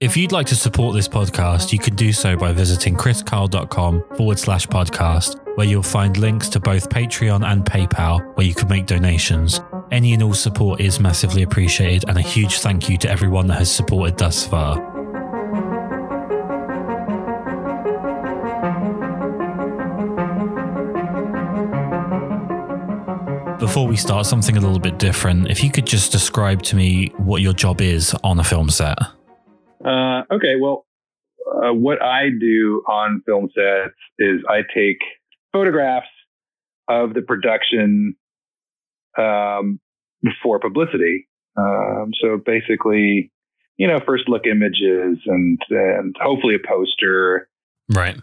If you'd like to support this podcast, you can do so by visiting kriskarl.com forward slash podcast, where you'll find links to both Patreon and PayPal, where you can make donations. Any and all support is massively appreciated, and a huge thank you to everyone that has supported thus far. Before we start, something a little bit different. If you could just describe to me what your job is on a film set. Uh, okay, well, uh, what I do on film sets is I take photographs of the production um, for publicity. Um, so basically, you know, first look images and and hopefully a poster, Right.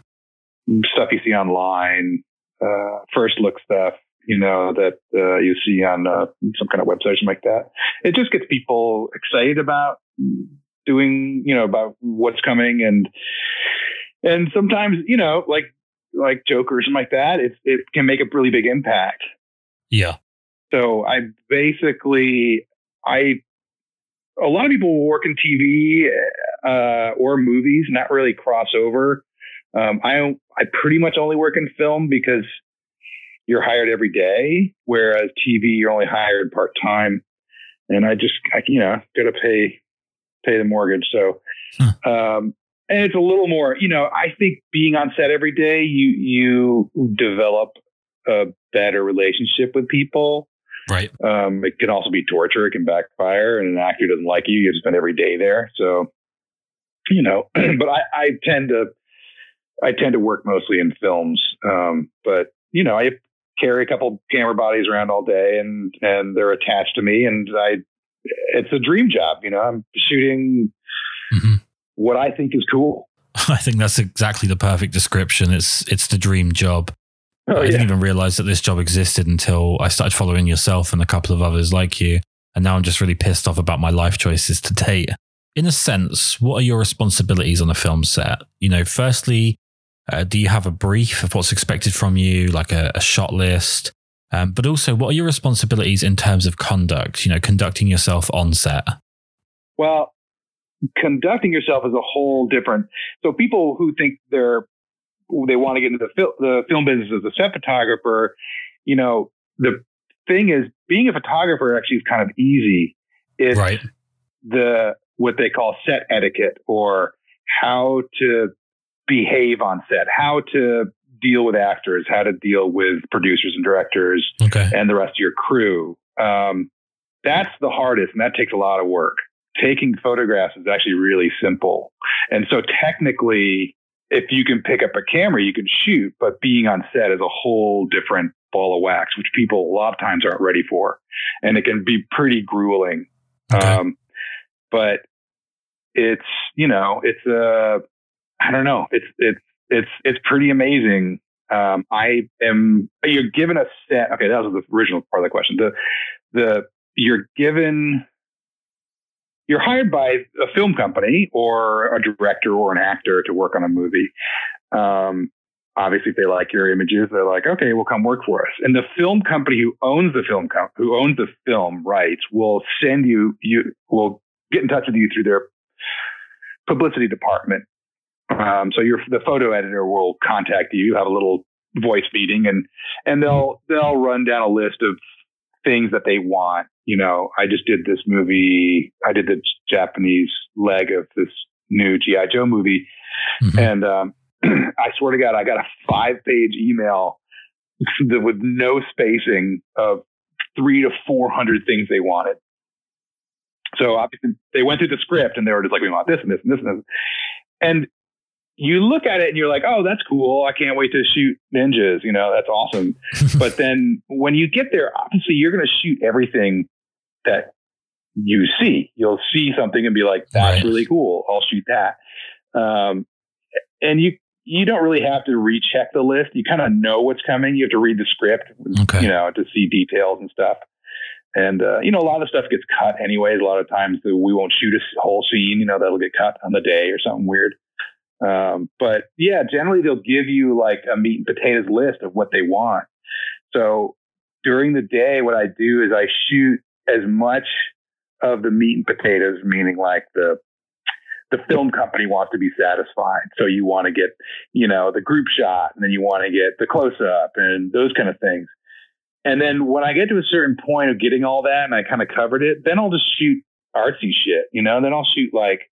stuff you see online, uh, first look stuff, you know, that uh, you see on uh, some kind of website, something like that. It just gets people excited about doing, you know, about what's coming and and sometimes, you know, like like Joker or something like that, it it can make a really big impact. Yeah. So I basically I a lot of people work in TV uh, or movies, not really crossover. Um, I I pretty much only work in film because you're hired every day, whereas TV you're only hired part time. And I just I, you know got to pay pay the mortgage, so um, and it's a little more. You know, I think being on set every day, you you develop a better relationship with people. Right. Um, it can also be torture. It can backfire, and an actor doesn't like you. You have to spend every day there. So, you know, but I, I tend to, I tend to work mostly in films. Um, but you know, I carry a couple camera bodies around all day, and and they're attached to me, and I, it's a dream job. You know, I'm shooting Mhm. what I think is cool. I think that's exactly the perfect description. It's it's the dream job. Oh, I yeah. didn't even realize that this job existed until I started following yourself and a couple of others like you. And now I'm just really pissed off about my life choices to date. In a sense, what are your responsibilities on a film set? You know, firstly, uh, do you have a brief of what's expected from you, like a, a shot list? Um, but also, what are your responsibilities in terms of conduct, you know, conducting yourself on set? Well, conducting yourself is a whole different. So people who think they're they want to get into the, fil- the film business as a set photographer, you know, the thing is being a photographer actually is kind of easy. It's Right. the what they call set etiquette or how to behave on set, how to deal with actors, how to deal with producers and directors Okay. and the rest of your crew. Um, that's the hardest, and that takes a lot of work. Taking photographs is actually really simple. And so, technically, if you can pick up a camera, you can shoot, but being on set is a whole different ball of wax, which people a lot of times aren't ready for. And it can be pretty grueling. Okay. Um, but it's, you know, it's, uh, I don't know, it's, it's, it's, it's pretty amazing um, I am you're given a set. Okay, that was the original part of the question. The the you're given you're hired by a film company or a director or an actor to work on a movie. Um, obviously, if they like your images, they're like, okay, well, come work for us. And the film company who owns the film who owns the film rights will send you you will get in touch with you through their publicity department um, so your the photo editor will contact you, have a little voice meeting, and and they'll they'll run down a list of things that they want. You know, I just did this movie. I did the Japanese leg of this new GI Joe movie, Mhm. and um, I swear to God, I got a five page email with no spacing of three to four hundred things they wanted. So obviously they went through the script and they were just like, we want this and this and this and this. And you look at it and you're like, oh, that's cool. I can't wait to shoot ninjas. You know, that's awesome. but then when you get there, obviously you're going to shoot everything that you see. You'll see something and be like, that's Right. really cool. I'll shoot that. Um, and you, you don't really have to recheck the list. You kind of know what's coming. You have to read the script, Okay. you know, to see details and stuff. And, uh, you know, a lot of stuff gets cut anyways. A lot of times we won't shoot a whole scene, you know, that'll get cut on the day or something weird. Um, but yeah, generally they'll give you like a meat and potatoes list of what they want. So during the day, what I do is I shoot as much of the meat and potatoes, meaning like the the film company wants to be satisfied. So you want to get, you know, the group shot and then you want to get the close up and those kind of things. And then when I get to a certain point of getting all that and I kind of covered it, then I'll just shoot artsy shit, you know, then I'll shoot like,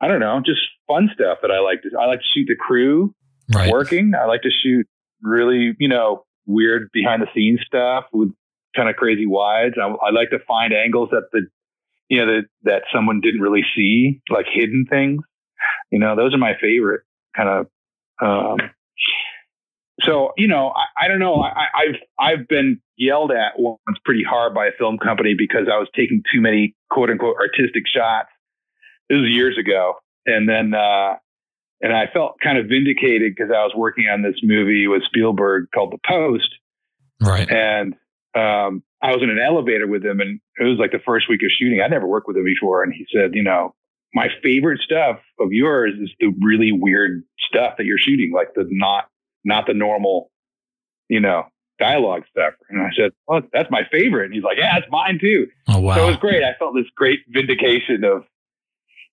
I don't know, just fun stuff that I like to, I like to shoot the crew right. working. I like to shoot really, you know, weird behind the scenes stuff with kind of crazy wides. I, I like to find angles that the you know, that, that someone didn't really see, like hidden things. You know, those are my favorite kind of, um, so, you know, I, I don't know. I, I've, I've been yelled at once pretty hard by a film company because I was taking too many quote unquote artistic shots. This was years ago. And then, uh, and I felt kind of vindicated because I was working on this movie with Spielberg called The Post. Right. And um, I was in an elevator with him, and it was like the first week of shooting. I'd never worked with him before, and he said, you know, my favorite stuff of yours is the really weird stuff that you're shooting, like the not not the normal, you know, dialogue stuff. And I said, well, that's my favorite. And he's like, yeah, it's mine too. Oh wow! So it was great. I felt this great vindication of,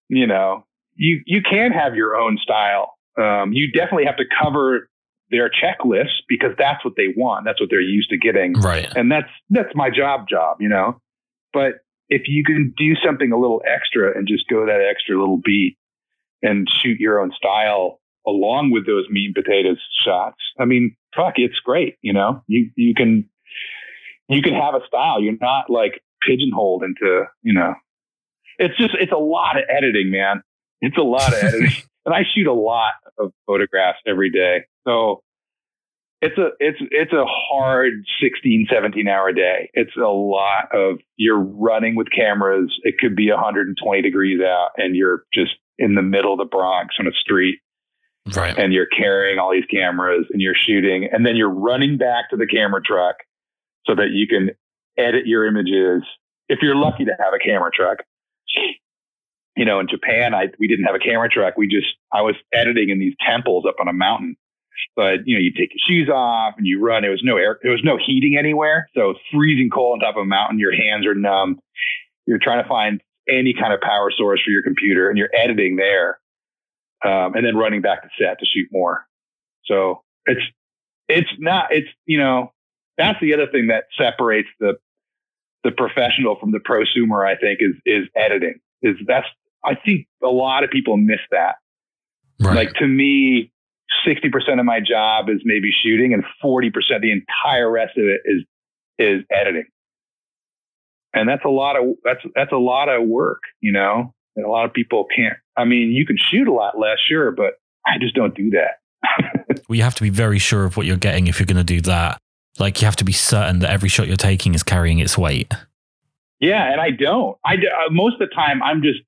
you know, you you can have your own style. Um, you definitely have to cover their checklist because that's what they want. That's what they're used to getting. Right. And that's that's my job job, you know. But if you can do something a little extra and just go that extra little beat and shoot your own style along with those meat and potatoes shots, I mean, fuck, it's great, you know. You you can you can have a style. You're not like pigeonholed into, you know. It's just it's a lot of editing, man. It's a lot of editing. and I shoot a lot of photographs every day. So it's a it's it's a hard 16 17 hour day it's a lot of you're running with cameras it could be 120 degrees out and you're just in the middle of the bronx on a street right and you're carrying all these cameras and you're shooting and then you're running back to the camera truck so that you can edit your images if you're lucky to have a camera truck you know in japan i we didn't have a camera track. we just i was editing in these temples up on a mountain but you know, you take your shoes off and you run. There was no air, there was no heating anywhere, so freezing cold on top of a mountain. Your hands are numb. You're trying to find any kind of power source for your computer, and you're editing there, um, and then running back to set to shoot more. So it's it's not it's you know that's the other thing that separates the the professional from the prosumer. I think is is editing. Is that's I think a lot of people miss that. Right. Like to me, 60% of my job is maybe shooting and 40% the entire rest of it is is editing. And that's a lot of that's that's a lot of work, you know. And a lot of people can't I mean, you can shoot a lot less, sure, but I just don't do that. well, you have to be very sure of what you're getting if you're going to do that. Like you have to be certain that every shot you're taking is carrying its weight. Yeah, and I don't. I uh, most of the time I'm just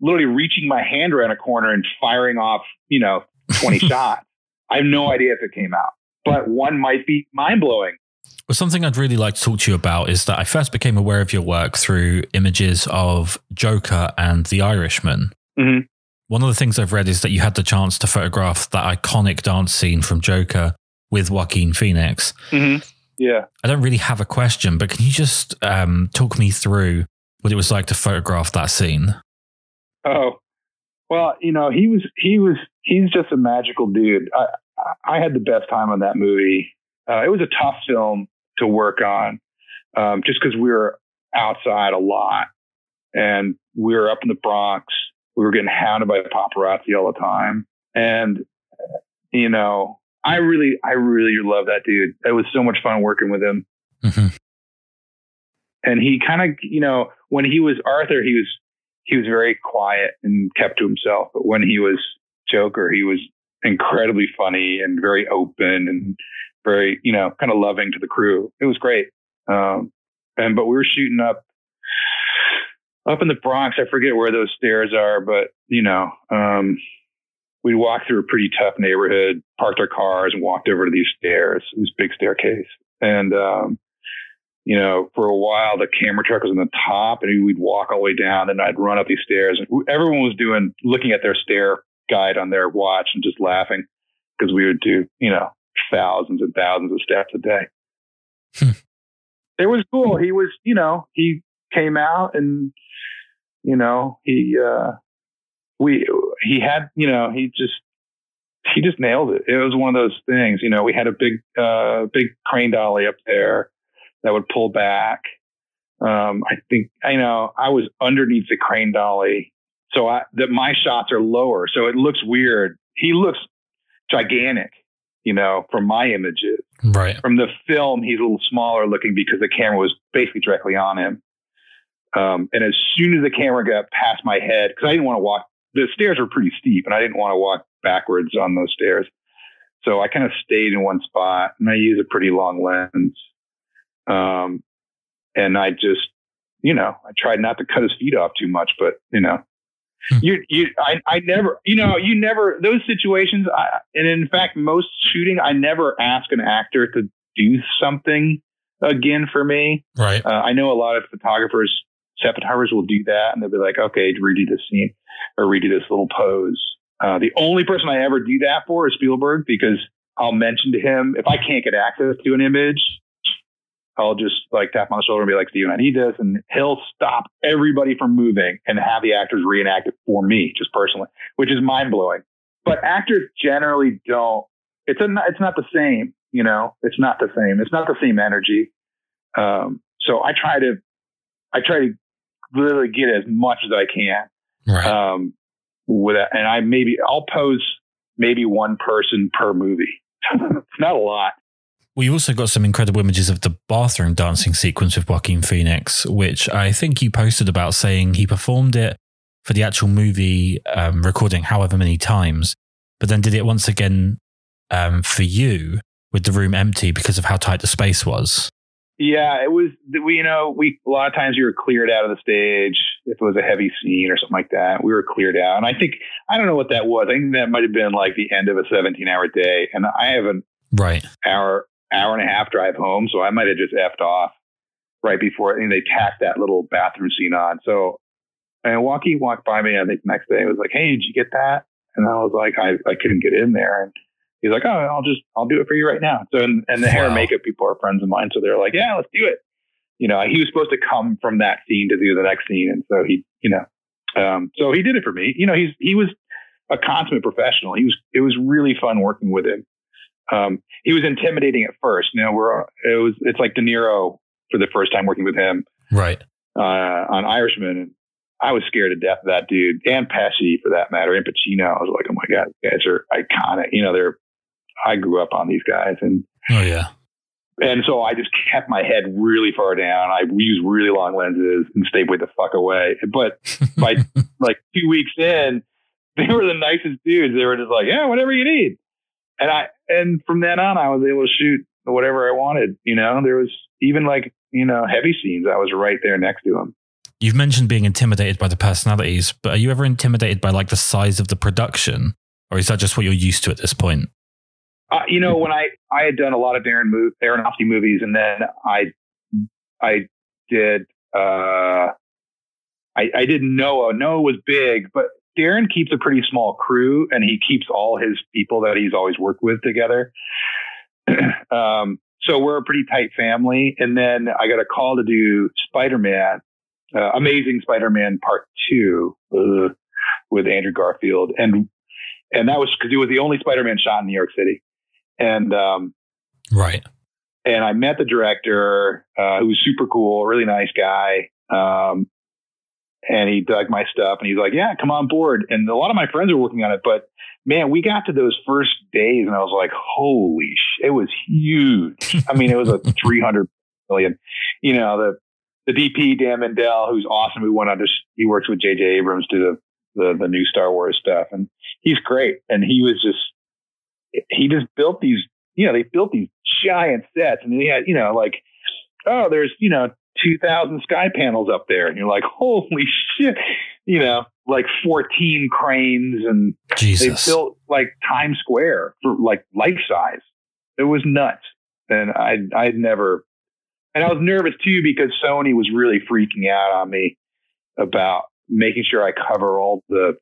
literally reaching my hand around a corner and firing off, you know, 20 shots. I have no idea if it came out, but one might be mind blowing. Well, something I'd really like to talk to you about is that I first became aware of your work through images of Joker and The Irishman. Mm-hmm. One of the things I've read is that you had the chance to photograph that iconic dance scene from Joker with Joaquin Phoenix. Mm-hmm. Yeah. I don't really have a question, but can you just um, talk me through what it was like to photograph that scene? Oh, well, you know, he was he was he's just a magical dude. I I had the best time on that movie. Uh, it was a tough film to work on, um, just because we were outside a lot and we were up in the Bronx. We were getting hounded by paparazzi all the time, and you know, I really I really love that dude. It was so much fun working with him. Mm-hmm. And he kind of, you know, when he was Arthur, he was he was very quiet and kept to himself. But when he was Joker, he was incredibly funny and very open and very, you know, kind of loving to the crew. It was great. Um, and but we were shooting up up in the Bronx. I forget where those stairs are, but you know, um, we walked through a pretty tough neighborhood, parked our cars, and walked over to these stairs, this big staircase. And um, you know, for a while the camera truck was on the top and we'd walk all the way down and I'd run up these stairs and everyone was doing, looking at their stair guide on their watch and just laughing because we would do, you know, thousands and thousands of steps a day. Hmm. It was cool. He was, you know, he came out and, you know, he, uh, we, he had, you know, he just he just nailed it. It was one of those things, you know, we had a big uh big crane dolly up there that would pull back. Um, I think I know I was underneath the crane dolly, so I that my shots are lower, so it looks weird. He looks gigantic, you know, from my images. Right. From the film, he's a little smaller looking because the camera was basically directly on him. Um, and as soon as the camera got past my head, because I didn't want to walk, the stairs were pretty steep, and I didn't want to walk backwards on those stairs. So I kind of stayed in one spot, and I used a pretty long lens. Um, and I just, you know, I tried not to cut his feet off too much, but you know, Hmm. you, you, I, I never, you know, you never those situations. I, and in fact, most shooting, I never ask an actor to do something again for me. Right. Uh, I know a lot of photographers, set photographers will do that, and they'll be like, okay, redo this scene or redo this little pose. Uh, the only person I ever do that for is Spielberg because I'll mention to him if I can't get access to an image, I'll just like tap him on the shoulder and be like, Steven, I need this. And he'll stop everybody from moving and have the actors reenact it for me, just personally, which is mind blowing. But actors generally don't, it's, a, it's not the same, you know, it's not the same. It's not the same energy. Um, so I try to, I try to literally get as much as I can. Right. Um, with that, and I maybe I'll pose maybe one person per movie. it's not a lot. We also got some incredible images of the bathroom dancing sequence with Joaquin Phoenix, which I think you posted about saying he performed it for the actual movie um, recording however many times, but then did it once again um, for you with the room empty because of how tight the space was. Yeah, it was. We, you know, we a lot of times we were cleared out of the stage if it was a heavy scene or something like that. We were cleared out, and I think I don't know what that was. I think that might have been like the end of a 17 hour day, and I have an Right. hour hour and a half drive home, so I might have just effed off right before, and they tacked that little bathroom scene on. So, and Walkie walked by me, I think the next day, and was like, "Hey, did you get that?" And I was like, "I, I couldn't get in there," and he's like, "Oh, I'll just I'll do it for you right now." So, and, and the hair and makeup people are friends of mine, so they're like, "Yeah, let's do it." You know, he was supposed to come from that scene to do the next scene, and so he, you know, um, so he did it for me. You know, he's he was a consummate professional. He was it was really fun working with him. Um, he was intimidating at first. You know, we're it was it's like De Niro for the first time working with him Right. uh, on Irishman, and I was scared to death of that dude, and Pesci for that matter, and Pacino. I was like, oh my god, these guys are iconic. You know, they're I grew up on these guys, and Oh, yeah. and so I just kept my head really far down. I used really long lenses and stayed way the fuck away. But by like two weeks in, they were the nicest dudes. They were just like, yeah, whatever you need. And I, and from then on, I was able to shoot whatever I wanted. You know, there was even like, you know, heavy scenes. I was right there next to him. You've mentioned being intimidated by the personalities, but are you ever intimidated by like the size of the production? Or is that just what you're used to at this point? Uh, you know, when I, I had done a lot of Darren move, Aronofsky movies and then I, I did, uh, I, I didn't know, Noah was big, but Darren keeps a pretty small crew and he keeps all his people that he's always worked with together. um, so we're a pretty tight family. And then I got a call to do Spider-Man, uh, Amazing Spider-Man Part Two uh, with Andrew Garfield, and and that was because it was the only Spider-Man shot in New York City. And um, Right. and I met the director, uh, who was super cool, really nice guy. Um, and he dug my stuff and he's like, yeah, come on board. And a lot of my friends are working on it, but man, we got to those first days and I was like, holy sh, it was huge. I mean, it was a 300 million, you know, the, the DP Dan Mindel, who's awesome. Who went on to, he works with JJ Abrams to the, the, the new Star Wars stuff. And he's great. And he was just, he just built these, you know, they built these giant sets and he had, you know, like, oh, there's, you know, 2000 sky panels up there. And you're like, holy shit, you know, like 14 cranes and Jesus. they built like Times Square for like life size. It was nuts. And I, I'd never, and I was nervous too because Sony was really freaking out on me about making sure I cover all the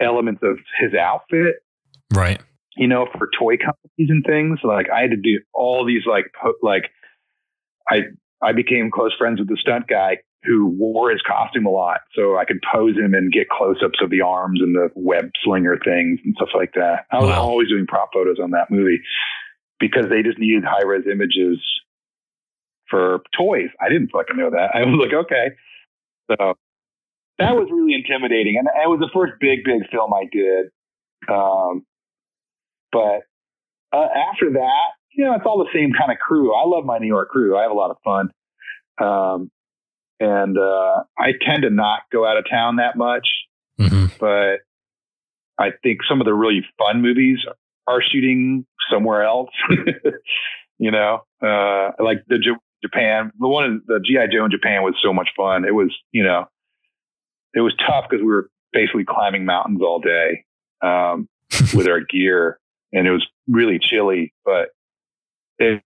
elements of his outfit right. you know, for toy companies and things. Like I had to do all these like po- like I I became close friends with the stunt guy who wore his costume a lot, so I could pose him and get close-ups of the arms and the web slinger things and stuff like that. I was Wow. always doing prop photos on that movie because they just needed high-res images for toys. I didn't fucking know that. I was like, okay, so that was really intimidating, and it was the first big, big film I did. Um, but uh, after that, you know, it's all the same kind of crew. I love my New York crew. I have a lot of fun. Um, and uh, I tend to not go out of town that much, hmm but I think some of the really fun movies are shooting somewhere else. you know, uh, like the J- Japan, the one, in- the GI Joe in Japan was so much fun. It was, you know, it was tough because we were basically climbing mountains all day um, with our gear, and it was really chilly. But it,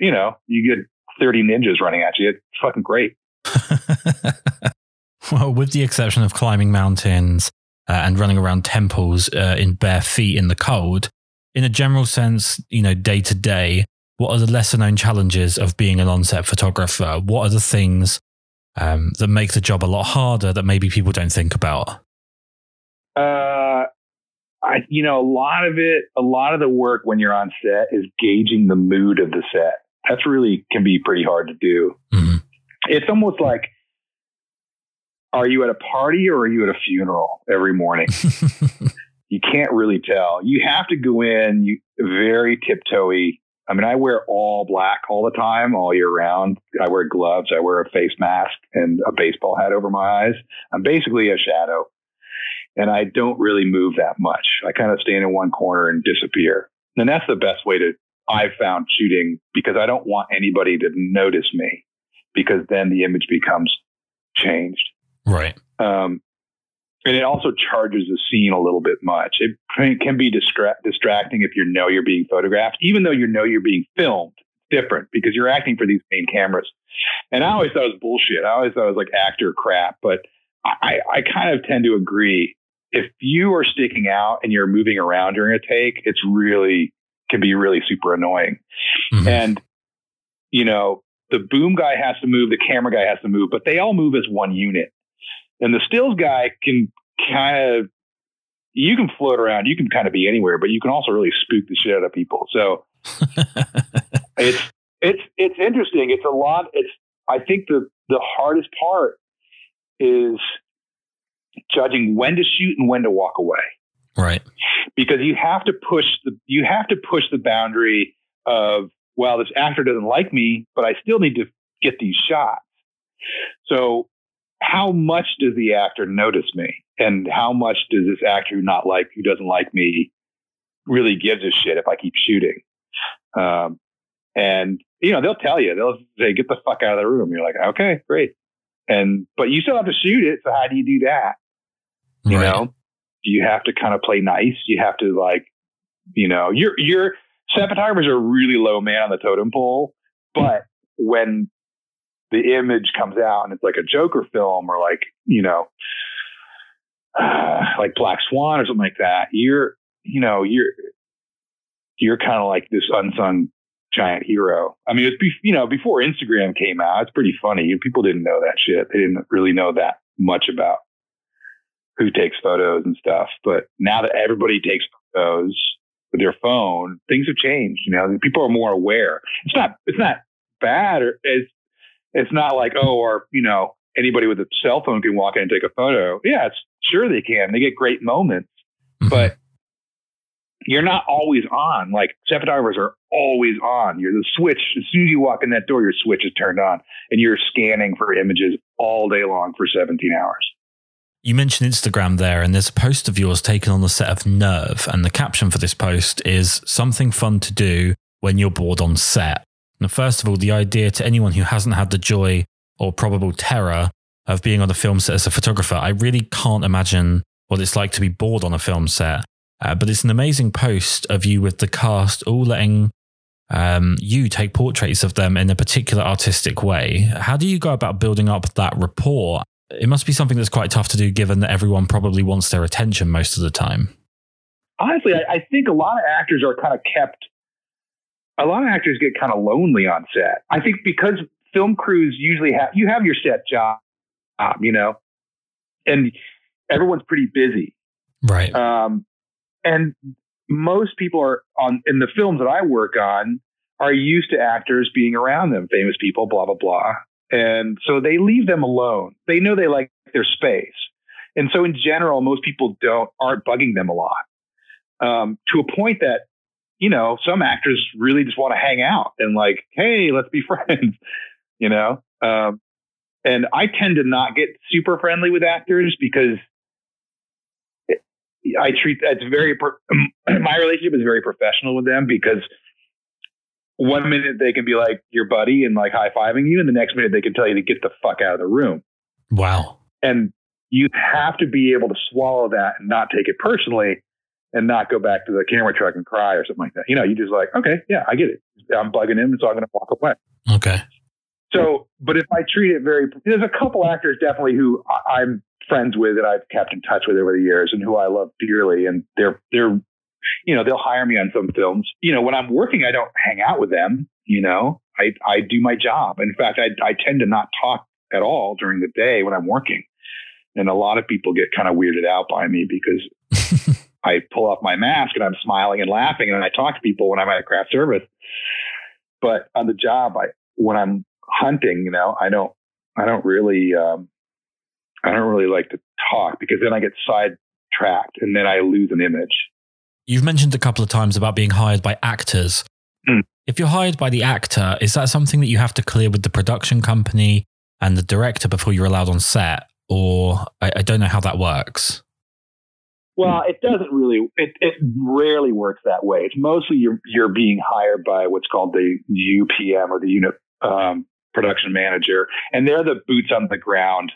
you know, you get thirty ninjas running at you. It's fucking great. well, with the exception of climbing mountains uh, and running around temples uh, in bare feet in the cold, in a general sense, you know, day to day, what are the lesser known challenges of being an on-set photographer? What are the things um, that make the job a lot harder that maybe people don't think about? Uh, I, you know, a lot of it, a lot of the work when you're on set is gauging the mood of the set. That's really can be pretty hard to do. Mhm. It's almost like, are you at a party or are you at a funeral every morning? you can't really tell. You have to go in you very tiptoey. I mean, I wear all black all the time, all year round. I wear gloves. I wear a face mask and a baseball hat over my eyes. I'm basically a shadow and I don't really move that much. I kind of stand in one corner and disappear. And that's the best way to, I've found shooting because I don't want anybody to notice me because then the image becomes changed. right. Um, and it also charges the scene a little bit much. It can be distra- distracting if you know you're being photographed, even though you know you're being filmed. Different because you're acting for these main cameras. And I always thought it was bullshit. I always thought it was like actor crap. But I, I kind of tend to agree. If you are sticking out and you're moving around during a take, it's really can be really super annoying. Mhm. And, you know, the boom guy has to move, the camera guy has to move, but they all move as one unit. And the stills guy can kind of, you can float around, you can kind of be anywhere, but you can also really spook the shit out of people. So it's, it's, it's interesting. It's a lot. It's, I think the, the hardest part is judging when to shoot and when to walk away. Right. because you have to push the you have to push the boundary of well this actor doesn't like me but i still need to get these shots. So how much does the actor notice me? And how much does this actor who not like who doesn't like me really gives a shit if i keep shooting? Um, and you know they'll tell you they'll say get the fuck out of the room. You're like okay great. And but you still have to shoot it so how do you do that you right. know you have to kind of play nice. You have to like you know you're you're set photographers are really low man on the totem pole but when the image comes out and it's like a joker film or like you know uh, like black swan or something like that you're you know you're you're kind of like this unsung giant hero. I mean it's be, you know before instagram came out it's pretty funny. People didn't know that shit. They didn't really know that much about who takes photos and stuff. But now that everybody takes photos with their phone, things have changed. You know, people are more aware. It's not it's not bad or it's it's not like, oh, or you know, anybody with a cell phone can walk in and take a photo. Yeah, it's sure they can. They get great moments, Mhm. but you're not always on. Like set photographers are always on. You're the switch. As soon as you walk in that door, your switch is turned on and you're scanning for images all day long for 17 hours. You mentioned Instagram there, and there's a post of yours taken on the set of Nerve, and the caption for this post is something fun to do when you're bored on set. Now, first of all, the idea to anyone who hasn't had the joy or probable terror of being on a film set as a photographer, I really can't imagine what it's like to be bored on a film set. Uh, but it's an amazing post of you with the cast all letting um, you take portraits of them in a particular artistic way. How do you go about building up that rapport? It must be something that's quite tough to do, given that everyone probably wants their attention most of the time. honestly, I, I think a lot of actors are kind of kept. A lot of actors get kind of lonely on set. I think because film crews usually have you have your set job, you know, and everyone's pretty busy. Right. Um, and most people are on in the films that I work on are used to actors being around them, famous people, blah blah blah, and so they leave them alone. They know they like their space, and so in general, most people don't aren't bugging them a lot. Um, to a point that you know some actors really just want to hang out and like, hey, let's be friends, you know. Um, and I tend to not get super friendly with actors because I treat that's very my relationship is very professional with them because one minute they can be like your buddy and like high fiving you, and the next minute they can tell you to get the fuck out of the room. Wow. And you have to be able to swallow that and not take it personally and not go back to the camera truck and cry or something like that. You know, you just like, okay, yeah, I get it. I'm bugging him, so I'm going to walk away. Okay. So, but if I treat it very, there's a couple actors definitely who I'm friends with that I've kept in touch with over the years and who I love dearly. And they're, they're, you know, they'll hire me on some films. You know, when I'm working, I don't hang out with them. You know, I, I do my job. In fact, I, I tend to not talk at all during the day when I'm working. And a lot of people get kind of weirded out by me because I pull off my mask and I'm smiling and laughing and I talk to people when I'm at a craft service. But on the job, I, when I'm hunting, you know, I don't, I don't really, um, I don't really like to talk because then I get sidetracked and then I lose an image. You've mentioned a couple of times about being hired by actors. Mm. If you're hired by the actor, is that something that you have to clear with the production company and the director before you're allowed on set? Or I, I don't know how that works. Well, it doesn't really. It, it rarely works that way. It's mostly you're you're being hired by what's called the UPM or the unit um, production manager, and they're the boots on the ground,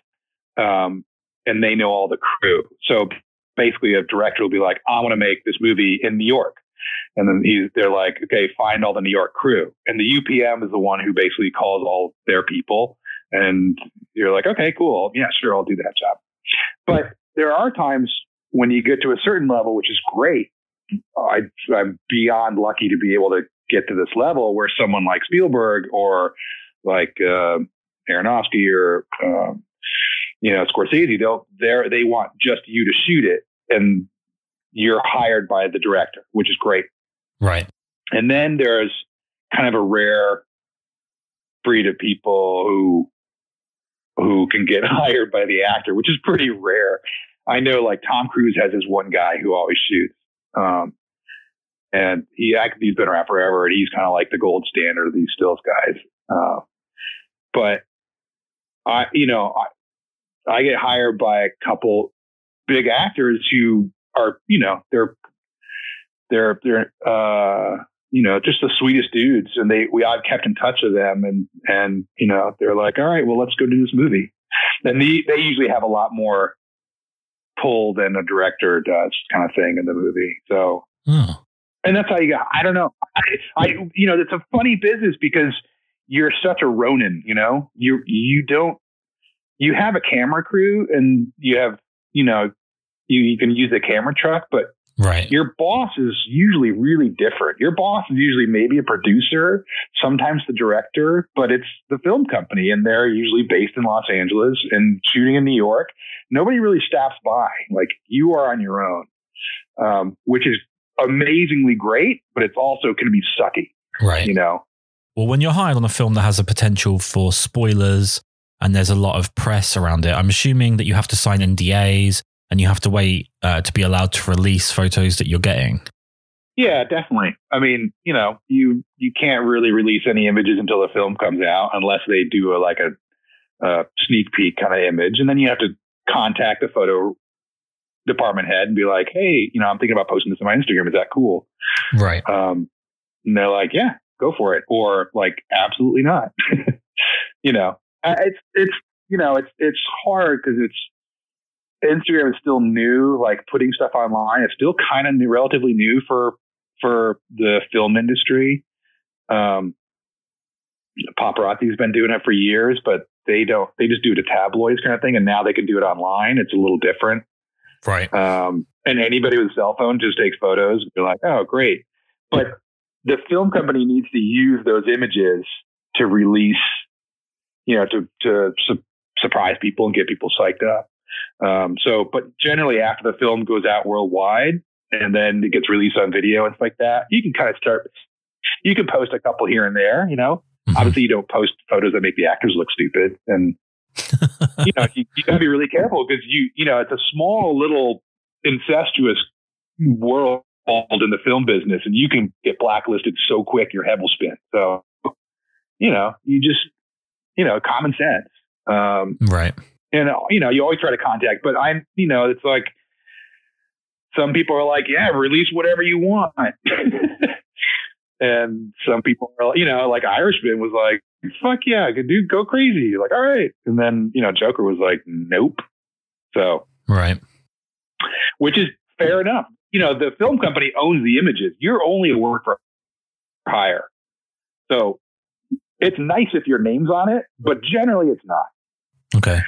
um, and they know all the crew. So basically, a director will be like, "I want to make this movie in New York," and then he's, they're like, "Okay, find all the New York crew," and the UPM is the one who basically calls all their people, and you're like, "Okay, cool, yeah, sure, I'll do that job." But there are times when you get to a certain level, which is great. I, I'm beyond lucky to be able to get to this level where someone like Spielberg or like uh, Aronofsky or um, you know Scorsese, they'll they they want just you to shoot it, and you're hired by the director, which is great. Right. And then there's kind of a rare breed of people who who can get hired by the actor, which is pretty rare. I know like Tom Cruise has this one guy who always shoots. Um, and he he's been around forever and he's kind of like the gold standard of these stills guys. Uh, but I, you know, I, I get hired by a couple big actors who are, you know, they're, they're, they're, uh, you know, just the sweetest dudes. And they, we, I've kept in touch with them and, and, you know, they're like, all right, well, let's go do this movie. And the, they usually have a lot more pull than a director does kind of thing in the movie. So, oh. and that's how you got, I don't know. I, I, you know, it's a funny business because you're such a Ronin, you know, you, you don't, you have a camera crew and you have, you know, you, you can use the camera truck, but Right. your boss is usually really different. Your boss is usually maybe a producer, sometimes the director, but it's the film company and they're usually based in Los Angeles and shooting in New York. Nobody really staffs by. Like you are on your own, um, which is amazingly great, but it's also can be sucky, Right. you know? Well, when you're hired on a film that has a potential for spoilers and there's a lot of press around it, I'm assuming that you have to sign NDAs and you have to wait uh, to be allowed to release photos that you're getting. Yeah, definitely. I mean, you know, you you can't really release any images until the film comes out unless they do a like a, a sneak peek kind of image, and then you have to contact the photo department head and be like, "Hey, you know, I'm thinking about posting this on my Instagram. Is that cool?" Right. Um, and they're like, "Yeah, go for it," or like, "Absolutely not." you know, it's it's you know, it's it's hard because it's Instagram is still new. Like putting stuff online, it's still kind of new, relatively new for for the film industry. Um, paparazzi's been doing it for years, but they don't. They just do it to tabloids kind of thing, and now they can do it online. It's a little different. Right. Um, and anybody with a cell phone just takes photos. You're like, oh, great. But the film company needs to use those images to release you know, to to su- surprise people and get people psyched up. Um, so, but generally, after the film goes out worldwide and then it gets released on video and stuff like that, you can kind of start. You can post a couple here and there. You know, Mhm. obviously, you don't post photos that make the actors look stupid, and you know, you, you got to be really careful because you, you know, it's a small little incestuous world in the film business, and you can get blacklisted so quick your head will spin. So, you know, you just, you know, common sense. Um, right. and you know, you always try to contact, but I'm, you know, it's like some people are like, yeah, release whatever you want. and some people are, you know, like Irishman was like, fuck yeah, dude, go crazy. Like, all right. And then, you know, Joker was like, nope. So, Right. which is fair enough. You know, the film company owns the images. You're only a work for hire. So it's nice if your name's on it, but generally it's not. Okay.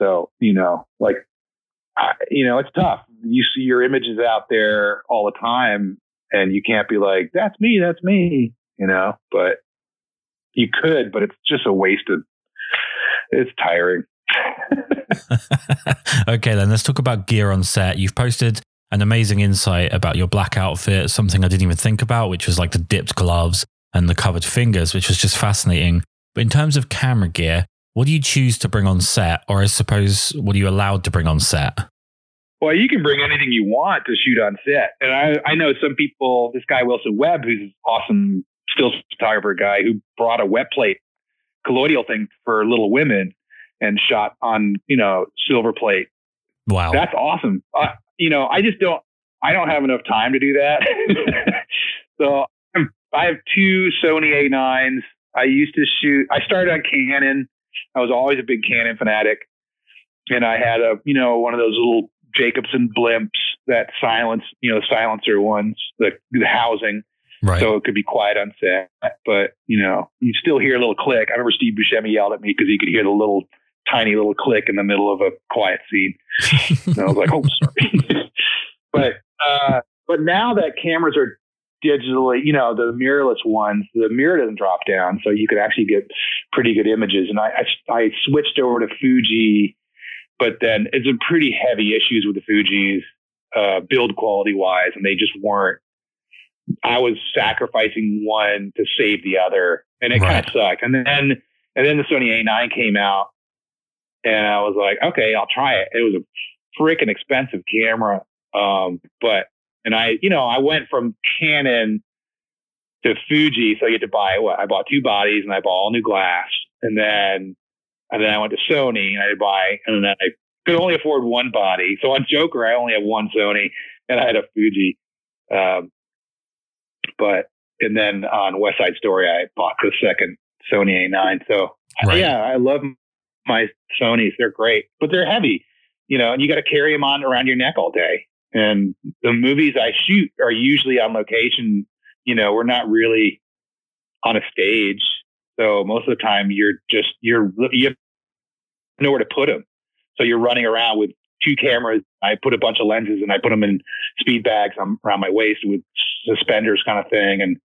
So, you know, like, I, you know, it's tough. You see your images out there all the time and you can't be like, that's me, that's me, you know, but you could, but it's just a waste of, it's tiring. okay, then let's talk about gear on set. You've posted an amazing insight about your black outfit, something I didn't even think about, which was like the dipped gloves and the covered fingers, which was just fascinating. But in terms of camera gear, what do you choose to bring on set? Or I suppose, what are you allowed to bring on set? Well, you can bring anything you want to shoot on set. And I, I know some people, this guy Wilson Webb, who's an awesome still photographer guy who brought a wet plate collodion thing for Little Women and shot on, you know, silver plate. Wow. That's awesome. Uh, you know, I just don't, I don't have enough time to do that. so I have two Sony A9s. I used to shoot, I started on Canon. I was always a big Canon fanatic. And I had a, you know, one of those little Jacobson blimps that silence, you know, silencer ones, the, the housing, right. so it could be quiet on set. But you know, you still hear a little click. I remember Steve Buscemi yelled at me because he could hear the little tiny little click in the middle of a quiet scene. and I was like, oh, sorry. but uh, but now that cameras are digitally, you know, the mirrorless ones, the mirror doesn't drop down, so you could actually get pretty good images. And I I, I switched over to Fuji but then it's some pretty heavy issues with the Fuji's uh, build quality wise, and they just weren't. I was sacrificing one to save the other, and it kind of sucked. And then and then the Sony A9 came out, and I was like, okay, I'll try it. It was a freaking expensive camera, um, but and I, you know, I went from Canon to Fuji, so I had to buy what? I bought two bodies, and I bought all new glass, and then and then I went to Sony and I had to buy, and then I could only afford one body. So on Joker, I only had one Sony and I had a Fuji. Um, but, and then on West Side Story, I bought the second Sony A9. So Right. yeah, I love my Sonys. They're great, but they're heavy, you know, and you got to carry them on around your neck all day. And the movies I shoot are usually on location. You know, we're not really on a stage. So most of the time you're just, you're, you have nowhere to put them. So you're running around with two cameras. I put a bunch of lenses and I put them in speed bags around my waist with suspenders kind of thing. And,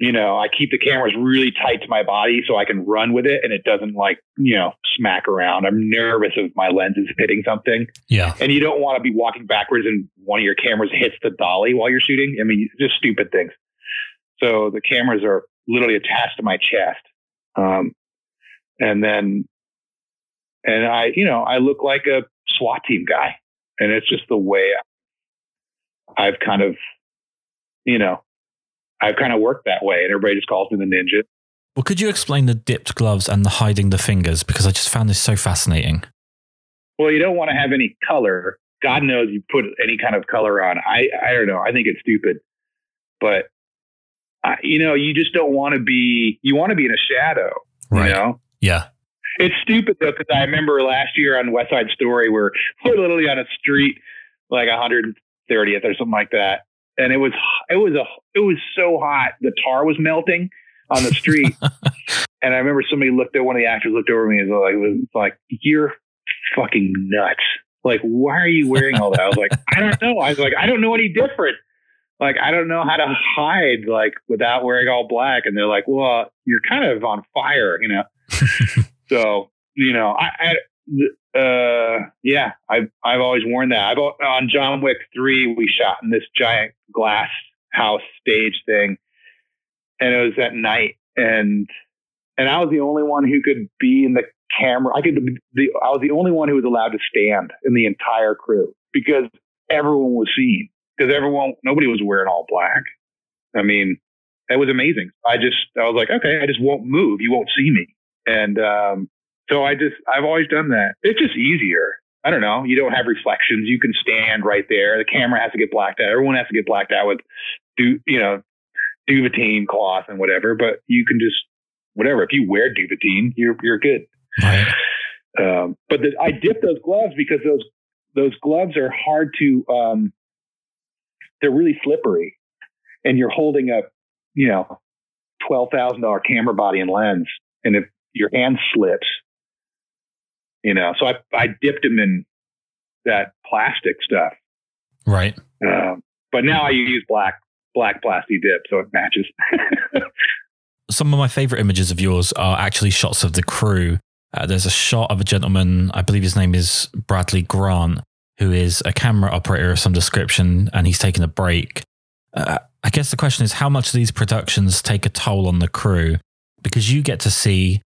you know, I keep the cameras really tight to my body so I can run with it and it doesn't like, you know, smack around. I'm nervous of my lenses hitting something. yeah. And you don't want to be walking backwards and one of your cameras hits the dolly while you're shooting. I mean, just stupid things. So the cameras are literally attached to my chest. Um, and then, and I, you know, I look like a SWAT team guy. And it's just the way I've kind of, you know, I've kind of worked that way. And everybody just calls me the ninja. Well, could you explain the dipped gloves and the hiding the fingers? Because I just found this so fascinating. Well, you don't want to have any color. God knows you put any kind of color on. I, I don't know. I think it's stupid, but I, you know, you just don't want to be. You want to be in a shadow. Right. You know, Yeah. it's stupid though because I remember last year on West Side Story, we're we're literally on a street like 130th or something like that, and it was it was a it was so hot. The tar was melting on the street, and I remember somebody looked at one of the actors looked over me and was like, was like "You're fucking nuts! Like, why are you wearing all that?" I was like, "I don't know." I was like, "I don't know any different." Like, I don't know how to hide like without wearing all black. And they're like, "Well, you're kind of on fire," you know. so you know, I, I uh, yeah, I've I've always worn that. I've on John Wick three, we shot in this giant glass house stage thing, and it was at night, and and I was the only one who could be in the camera. I could the I was the only one who was allowed to stand in the entire crew because everyone was seen because everyone nobody was wearing all black. I mean, it was amazing. I just I was like, okay, I just won't move. You won't see me, and um, so I just I've always done that. It's just easier. I don't know. You don't have reflections. You can stand right there. The camera has to get blacked out. Everyone has to get blacked out with do you know duvetine cloth and whatever. But you can just whatever. If you wear duvetine, you're you're good. Right. Um, but the, I dip those gloves because those those gloves are hard to. Um, they're really slippery, and you're holding a you know twelve thousand dollar camera body and lens, and if your hand slips, you know. So I I dipped them in that plastic stuff. Right. Um, but now I use black black plastic dip, so it matches. Some of my favorite images of yours are actually shots of the crew. Uh, there's a shot of a gentleman, I believe his name is Bradley Grant, who is a camera operator of some description, and he's taking a break. Uh, I guess the question is how much of these productions take a toll on the crew? Because you get to see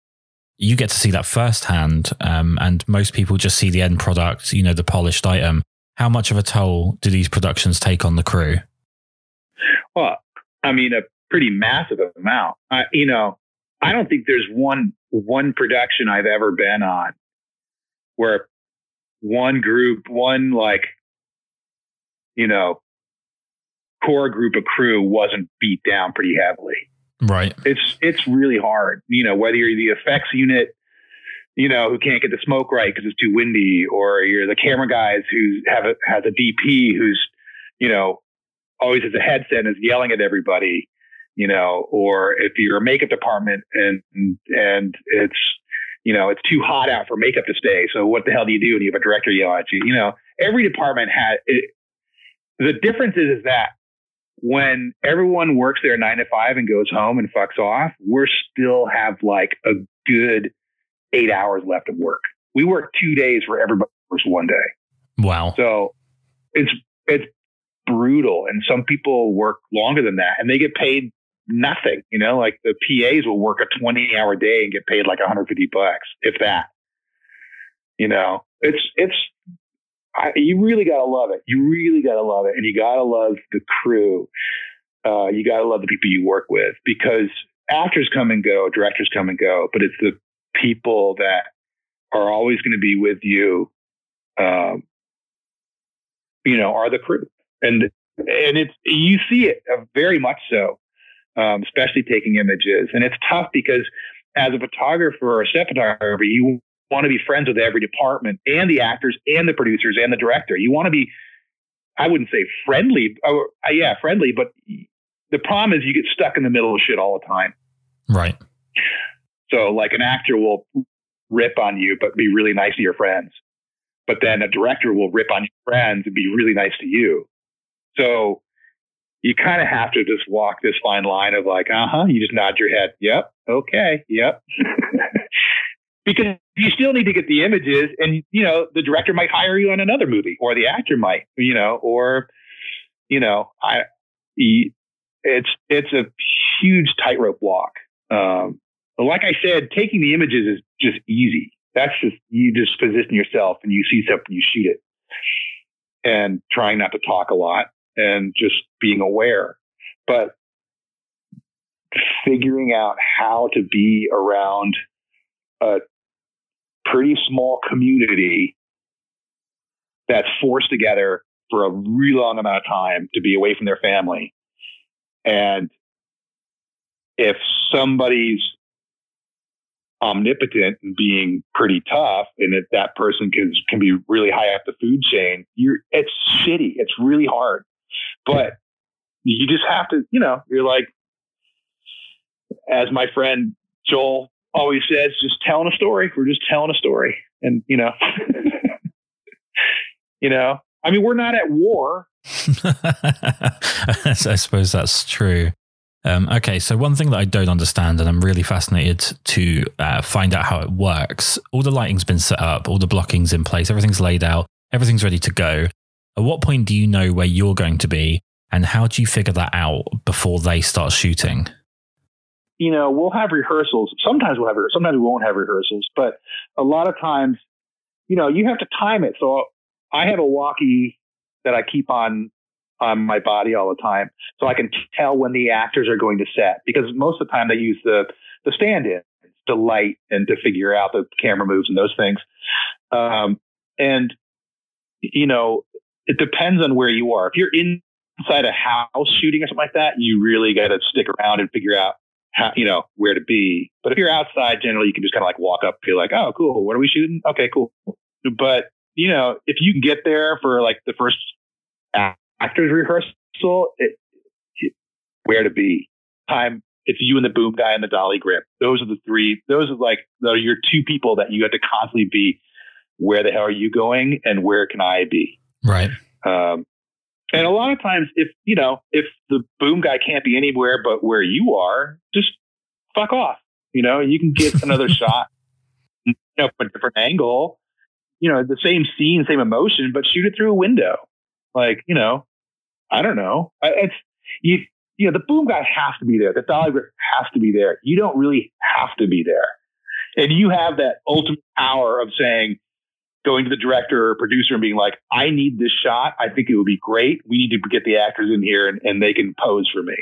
you get to see that firsthand, um, and most people just see the end product, you know, the polished item. How much of a toll do these productions take on the crew? Well, I mean, a pretty massive amount. You know, I don't think there's one one production I've ever been on where one group, one like, you know, core group of crew wasn't beat down pretty heavily. Right. It's it's really hard. You know, whether you're the effects unit, you know, who can't get the smoke right because it's too windy, or you're the camera guys who have a has a DP who's, you know, always has a headset and is yelling at everybody, you know, or if you're a makeup department and and it's you know it's too hot out for makeup to stay. So what the hell do you do when you have a director yell at you? You know, every department had it. The difference is, is that when everyone works their nine to five and goes home and fucks off, we're still have like a good eight hours left of work. We work two days for everybody works one day. Wow. So it's it's brutal. And some people work longer than that and they get paid nothing. You know, like the PAs will work a 20 hour day and get paid like 150 bucks, if that. You know, it's, it's, I, you really got to love it. You really got to love it. And you got to love the crew. Uh, you got to love the people you work with because actors come and go, directors come and go, but it's the people that are always going to be with you, um, you know, are the crew and and it's you see it uh, very much so, um, especially taking images. And it's tough because as a photographer or a set photographer, you want to be friends with every department and the actors and the producers and the director. You want to be, I wouldn't say friendly, or uh, yeah, friendly, but the problem is you get stuck in the middle of shit all the time. Right. So like an actor will rip on you, but be really nice to your friends. But then a director will rip on your friends and be really nice to you. So you kind of have to just walk this fine line of like, uh huh, you just nod your head. Yep. Okay. Yep. because you still need to get the images and, you know, the director might hire you on another movie or the actor might, you know, or, you know, I, it's, it's a huge tightrope walk. Um, but like I said, taking the images is just easy. That's just, you just position yourself and you see something, you shoot it and trying not to talk a lot and just being aware. But figuring out how to be around a pretty small community that's forced together for a really long amount of time to be away from their family. And if somebody's omnipotent and being pretty tough and if that person can can be really high up the food chain, you're it's shitty. It's really hard. But you just have to, you know, you're like, as my friend Joel always says, just telling a story. We're just telling a story. And, you know, you know, I mean, we're not at war. I suppose that's true. Um, okay, so one thing that I don't understand, and I'm really fascinated to uh, find out how it works. All the lighting's been set up, all the blocking's in place, everything's laid out, everything's ready to go. At what point do you know where you're going to be, and how do you figure that out before they start shooting? You know, we'll have rehearsals. Sometimes we'll have, sometimes we won't have rehearsals, but a lot of times, you know, you have to time it. So I have a walkie that I keep on on my body all the time, so I can tell when the actors are going to set. Because most of the time they use the the stand-in to light and to figure out the camera moves and those things. Um, and you know, it depends on where you are. If you're inside a house shooting or something like that, you really got to stick around and figure out how you know where to be. But if you're outside, generally you can just kind of like walk up, feel like, oh, cool. What are we shooting? Okay, cool. But you know, if you can get there for like the first actors rehearsal, it, it, where to be. Time, it's you and the boom guy and the dolly grip. Those are the three. Those are like are your two people that you have to constantly be. Where the hell are you going, and where can I be? Right. Um, and a lot of times, if you know, if the boom guy can't be anywhere but where you are, just fuck off. You know, you can get another shot, you know, from a different angle. You know, the same scene, same emotion, but shoot it through a window. Like, you know, I don't know. It's you. You know, the boom guy has to be there. The dolly grip has to be there. You don't really have to be there, and you have that ultimate power of saying, going to the director or producer and being like, I need this shot. I think it would be great. We need to get the actors in here and, and they can pose for me.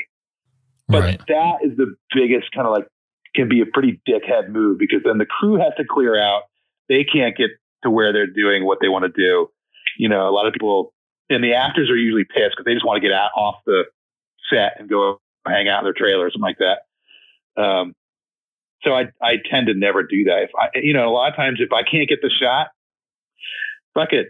But right. that is the biggest kind of like can be a pretty dickhead move because then the crew has to clear out. They can't get to where they're doing what they want to do. You know, a lot of people and the actors are usually pissed because they just want to get out off the set and go hang out in their trailer or something like that. Um, so I I tend to never do that. If I you know a lot of times if I can't get the shot, fuck it,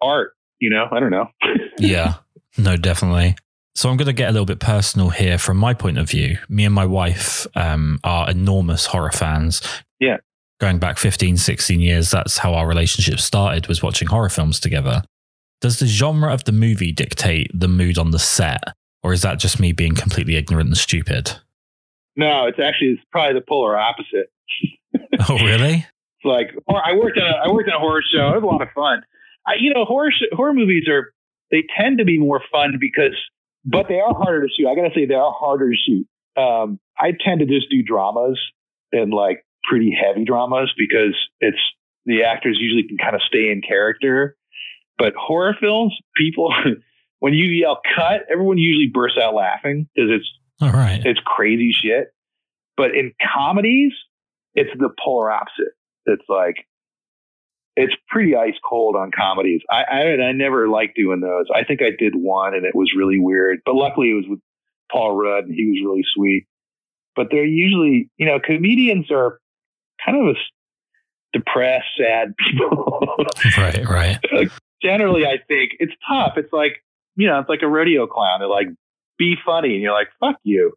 art. You know I don't know. yeah, no, definitely. So I'm going to get a little bit personal here from my point of view. Me and my wife um, are enormous horror fans. Yeah. Going back 15, 16 years, that's how our relationship started was watching horror films together. Does the genre of the movie dictate the mood on the set, or is that just me being completely ignorant and stupid? No, it's actually it's probably the polar opposite. oh, really? Like I worked on a, I worked on a horror show. It was a lot of fun. I, you know, horror sh- horror movies are they tend to be more fun because, but they are harder to shoot. I gotta say they are harder to shoot. Um, I tend to just do dramas and like pretty heavy dramas because it's the actors usually can kind of stay in character but horror films, people, when you yell cut, everyone usually bursts out laughing because it's all right. It's crazy shit. But in comedies, it's the polar opposite. It's like it's pretty ice cold on comedies. I, I I never liked doing those. I think I did one and it was really weird. But luckily it was with Paul Rudd and he was really sweet. But they're usually, you know, comedians are kind of a depressed, sad people. right, right. like, generally, I think it's tough. It's like, you know, it's like a rodeo clown. They're like, be funny. And you're like, fuck you.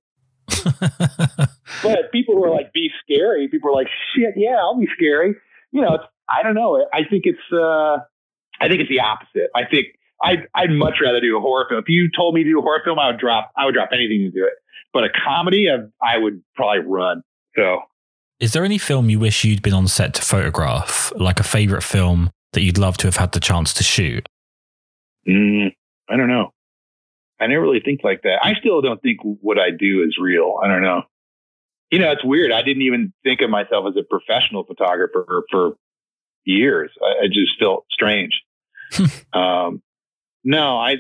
but people who are like, be scary, people are like, shit, yeah, I'll be scary. You know, it's, I don't know. I think it's, uh, I think it's the opposite. I think I'd, I'd much rather do a horror film. If you told me to do a horror film, I would drop, I would drop anything to do it. But a comedy, I, I would probably run. So, is there any film you wish you'd been on set to photograph, like a favorite film that you'd love to have had the chance to shoot? Mm, I don't know. I never really think like that. I still don't think what I do is real. I don't know. You know, it's weird. I didn't even think of myself as a professional photographer for years. I, I just felt strange. um, no, I,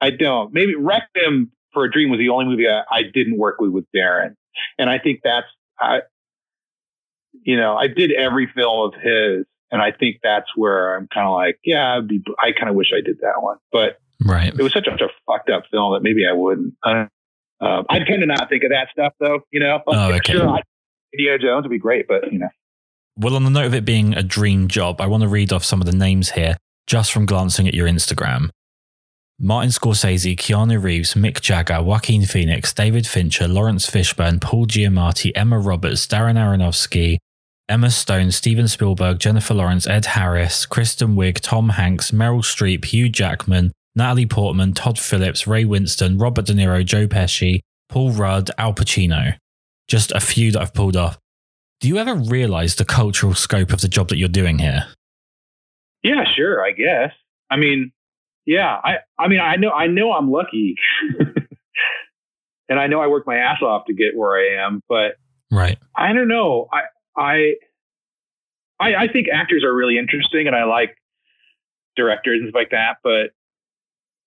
I don't. Maybe Requiem for a Dream was the only movie I, I didn't work with with Darren, and I think that's I. You know, I did every film of his, and I think that's where I'm kind of like, yeah, I'd be, I kind of wish I did that one, but right, it was such a, such a fucked up film that maybe I wouldn't. I, uh, I tend to not think of that stuff though. You know, oh, okay. sure, I, Indiana Jones would be great, but you know. Well, on the note of it being a dream job, I want to read off some of the names here just from glancing at your Instagram. Martin Scorsese, Keanu Reeves, Mick Jagger, Joaquin Phoenix, David Fincher, Laurence Fishburne, Paul Giamatti, Emma Roberts, Darren Aronofsky, Emma Stone, Steven Spielberg, Jennifer Lawrence, Ed Harris, Kristen Wiig, Tom Hanks, Meryl Streep, Hugh Jackman, Natalie Portman, Todd Phillips, Ray Winstone, Robert De Niro, Joe Pesci, Paul Rudd, Al Pacino, just a few that I've pulled off. Do you ever realize the cultural scope of the job that you're doing here? Yeah, sure, I guess. I mean, yeah, I I mean, I know I know I'm lucky. and I know I worked my ass off to get where I am, but right. I don't know. I I I, I think actors are really interesting and I like directors and stuff like that, but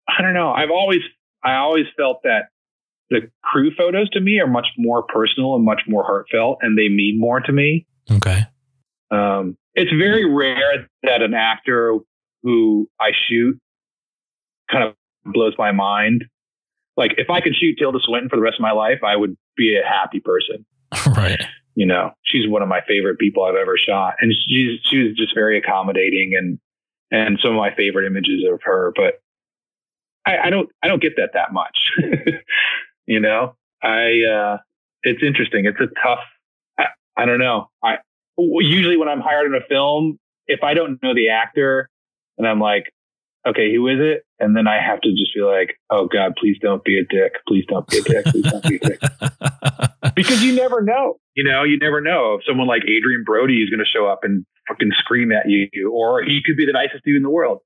I don't know. I've always I always felt that the crew photos to me are much more personal and much more heartfelt, and they mean more to me. Okay. Um, it's very rare that an actor who I shoot kind of blows my mind. Like if I could shoot Tilda Swinton for the rest of my life, I would be a happy person. right. You know, she's one of my favorite people I've ever shot, and she's she was just very accommodating and and some of my favorite images of her. But I, I don't I don't get that that much. you know, I uh, it's interesting. It's a tough. I, I don't know. I usually when I'm hired in a film, if I don't know the actor, and I'm like, okay, who is it? And then I have to just be like, oh God, please don't be a dick. Please don't be a dick. Please don't be a dick. because you never know. You know, you never know if someone like Adrien Brody is going to show up and fucking scream at you, or he could be the nicest dude in the world.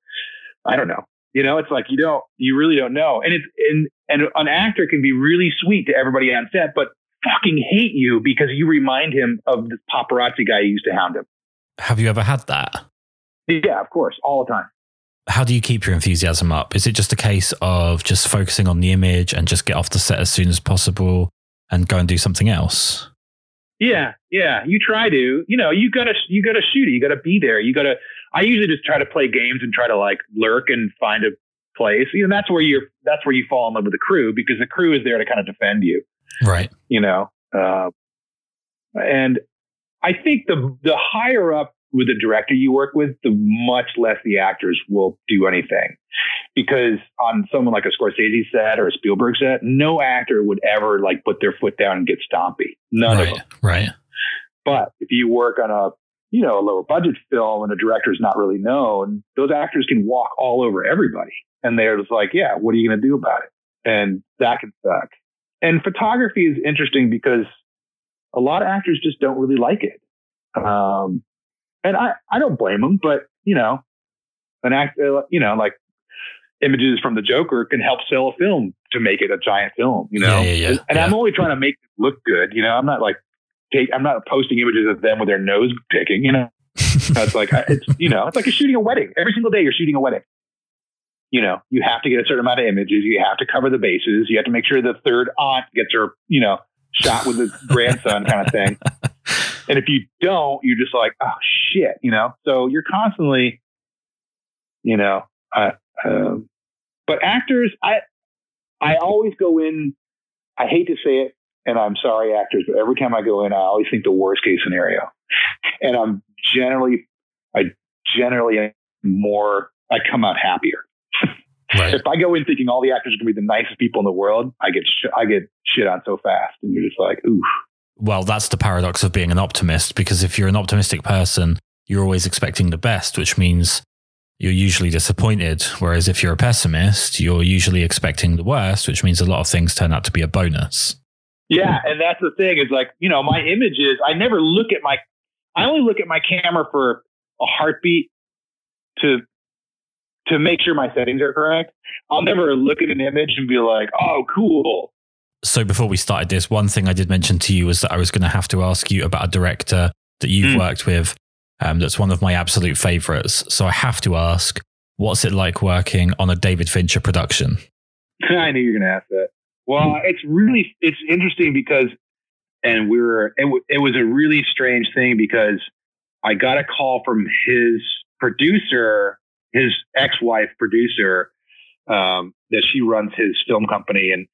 I don't know. You know, it's like you don't, you really don't know. And it's, and, and an actor can be really sweet to everybody on set, but fucking hate you because you remind him of the paparazzi guy who used to hound him. Have you ever had that? Yeah, of course, all the time. How do you keep your enthusiasm up? Is it just a case of just focusing on the image and just get off the set as soon as possible and go and do something else? Yeah, yeah. You try to. You know, you gotta you gotta shoot it. You gotta be there. You gotta. I usually just try to play games and try to like lurk and find a place. You know, that's where you're. That's where you fall in love with the crew because the crew is there to kind of defend you. Right. You know, uh, and I think the the higher up with the director you work with, the much less the actors will do anything. Because on someone like a Scorsese set or a Spielberg set, no actor would ever like put their foot down and get stompy. None right, of them. Right. But if you work on a you know a lower budget film and a director is not really known, those actors can walk all over everybody, and they're just like, yeah, what are you going to do about it? And that can suck. And photography is interesting because a lot of actors just don't really like it. Um, and I, I don't blame them, but you know, an act, uh, you know, like images from the Joker can help sell a film to make it a giant film, you know? Yeah, yeah, yeah. And. I'm only trying to make it look good. You know, I'm not like take, I'm not posting images of them with their nose picking, you know, That's like, it's, you know, it's like you're shooting a wedding every single day. You're shooting a wedding. You know, you have to get a certain amount of images. You have to cover the bases. You have to make sure the third aunt gets her, you know, shot with the grandson kind of thing. And if you don't, you're just like, oh shit, you know. So you're constantly, you know, uh, um, but actors, I, I always go in. I hate to say it, and I'm sorry, actors, but every time I go in, I always think the worst case scenario, and I'm generally, I generally am more. I come out happier. Right. If I go in thinking all the actors are going to be the nicest people in the world, I get sh- I get shit on so fast, and you're just like, oof. Well, that's the paradox of being an optimist because if you're an optimistic person, you're always expecting the best, which means you're usually disappointed. Whereas if you're a pessimist, you're usually expecting the worst, which means a lot of things turn out to be a bonus. Yeah, and that's the thing is like, you know, my images, I never look at my I only look at my camera for a heartbeat to to make sure my settings are correct. I'll never look at an image and be like, "Oh, cool." So before we started this, one thing I did mention to you was that I was going to have to ask you about a director that you've Mm. worked with. Um, that's one of my absolute favorites. So I have to ask, what's it like working on a David Fincher production? I knew you were going to ask that. Well, it's really it's interesting because, and we were it, w- it was a really strange thing because I got a call from his producer, his ex-wife producer, um, that she runs his film company, and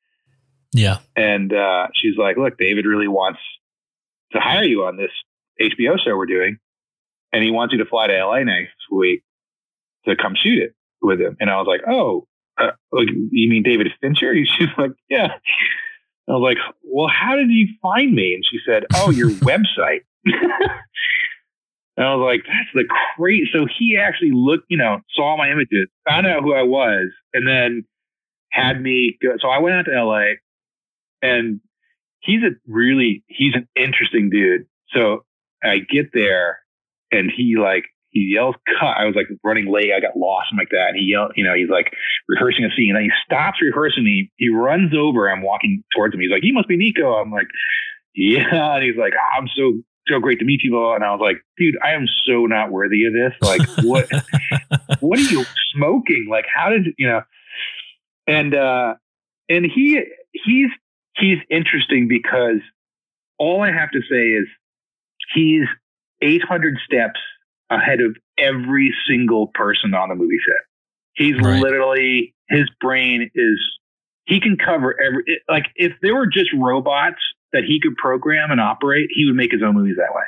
Yeah. and uh, she's like, "Look, David really wants to hire you on this HBO show we're doing, and he wants you to fly to LA next week to come shoot it with him." And I was like, "Oh, uh, like, you mean David Fincher?" She's like, "Yeah." I was like, "Well, how did you find me?" And she said, "Oh, your website." and I was like, "That's the crazy." So he actually looked, you know, saw my images, found out who I was, and then had me go. So I went out to LA and he's a really he's an interesting dude. So I get there and he like he yells cut. I was like running late. I got lost and like that. And he yelled, you know, he's like rehearsing a scene. And then he stops rehearsing. He he runs over. I'm walking towards him. He's like, "You must be Niko." I'm like, "Yeah." And he's like, oh, "I'm so so great to meet you." Bro." And I was like, "Dude, I am so not worthy of this. Like, what what are you smoking? Like, how did you know?" And uh, and he he's he's interesting because all I have to say is he's 800 steps ahead of every single person on the movie set. He's right. literally his brain is he can cover every like if there were just robots that he could program and operate, he would make his own movies that way.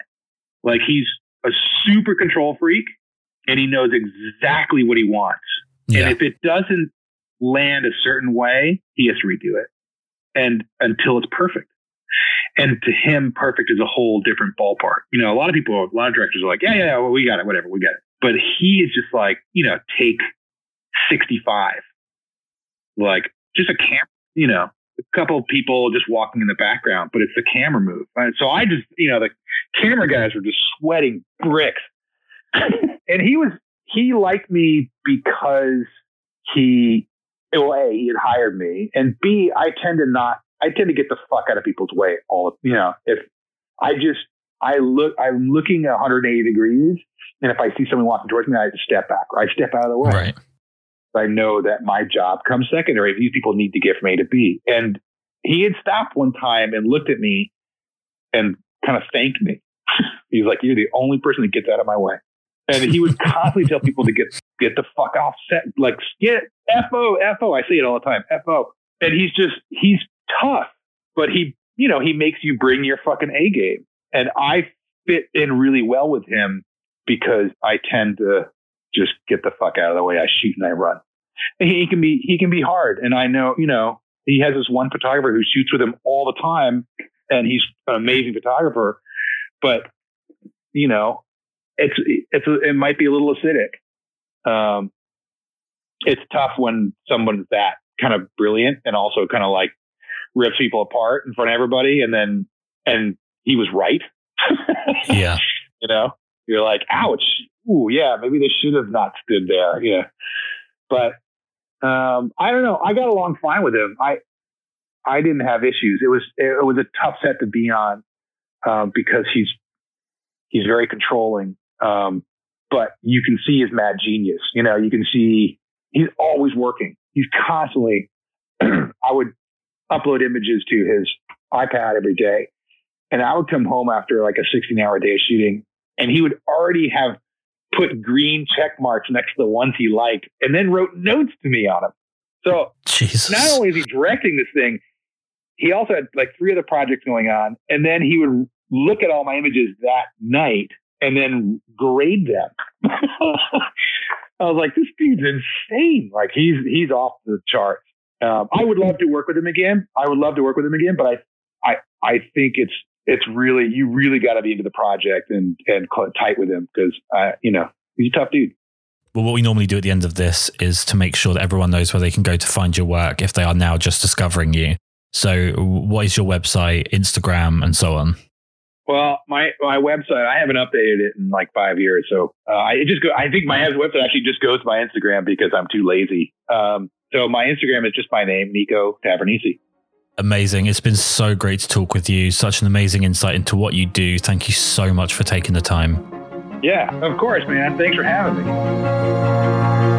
Like he's a super control freak and he knows exactly what he wants. Yeah. And if it doesn't land a certain way, he has to redo it. And until it's perfect. And to him, perfect is a whole different ballpark. You know, a lot of people, a lot of directors are like, yeah, yeah, well, we got it, whatever, we got it. But he is just like, you know, take 65. Like just a camera, you know, a couple of people just walking in the background, but it's the camera move. And so I just, you know, the camera guys were just sweating bricks. and he was, he liked me because he, well, A, he had hired me. And B, I tend to not I tend to get the fuck out of people's way all you know, if I just I look I'm looking 180 degrees and if I see someone walking towards me, I just step back or I step out of the way. Right. I know that my job comes secondary. These people need to get from A to B. And he had stopped one time and looked at me and kind of thanked me. He's like, You're the only person that gets out of my way. And he would constantly tell people to get get the fuck off set, like get FO, FO. I say it all the time, FO. And he's just he's tough, but he, you know, he makes you bring your fucking A game. And I fit in really well with him because I tend to just get the fuck out of the way. I shoot and I run. And he can be, he can be hard. And I know, you know, he has this one photographer who shoots with him all the time and he's an amazing photographer, but you know, it's, it's, it might be a little acidic. Um, it's tough when someone's that kind of brilliant and also kind of like rips people apart in front of everybody, and then and he was right. yeah, you know, you're like, ouch. Ooh, yeah, maybe they should have not stood there. Yeah, but um, I don't know. I got along fine with him. I I didn't have issues. It was it was a tough set to be on um, because he's he's very controlling. Um, but you can see his mad genius. You know, you can see he's always working. He's constantly. I would upload images to his iPad every day. And I would come home after like a 16 hour day of shooting and he would already have put green check marks next to the ones he liked and then wrote notes to me on them. So Jesus. not only is he directing this thing, he also had like three other projects going on. And then he would look at all my images that night and then grade them. I was like, this dude's insane. Like he's he's off the charts. Um, I would love to work with him again. I would love to work with him again, but I, I, I think it's it's really you really got to be into the project and and tight with him because uh, you know he's a tough dude. Well, what we normally do at the end of this is to make sure that everyone knows where they can go to find your work if they are now just discovering you. So, what is your website, Instagram, and so on? Well, my my website I haven't updated it in like five years, so uh, I just go. I think my website actually just goes to my Instagram because I'm too lazy. Um, so my Instagram is just my name, Niko Tavernise. Amazing. It's been so great to talk with you. Such an amazing insight into what you do. Thank you so much for taking the time. Yeah, of course, man. Thanks for having me.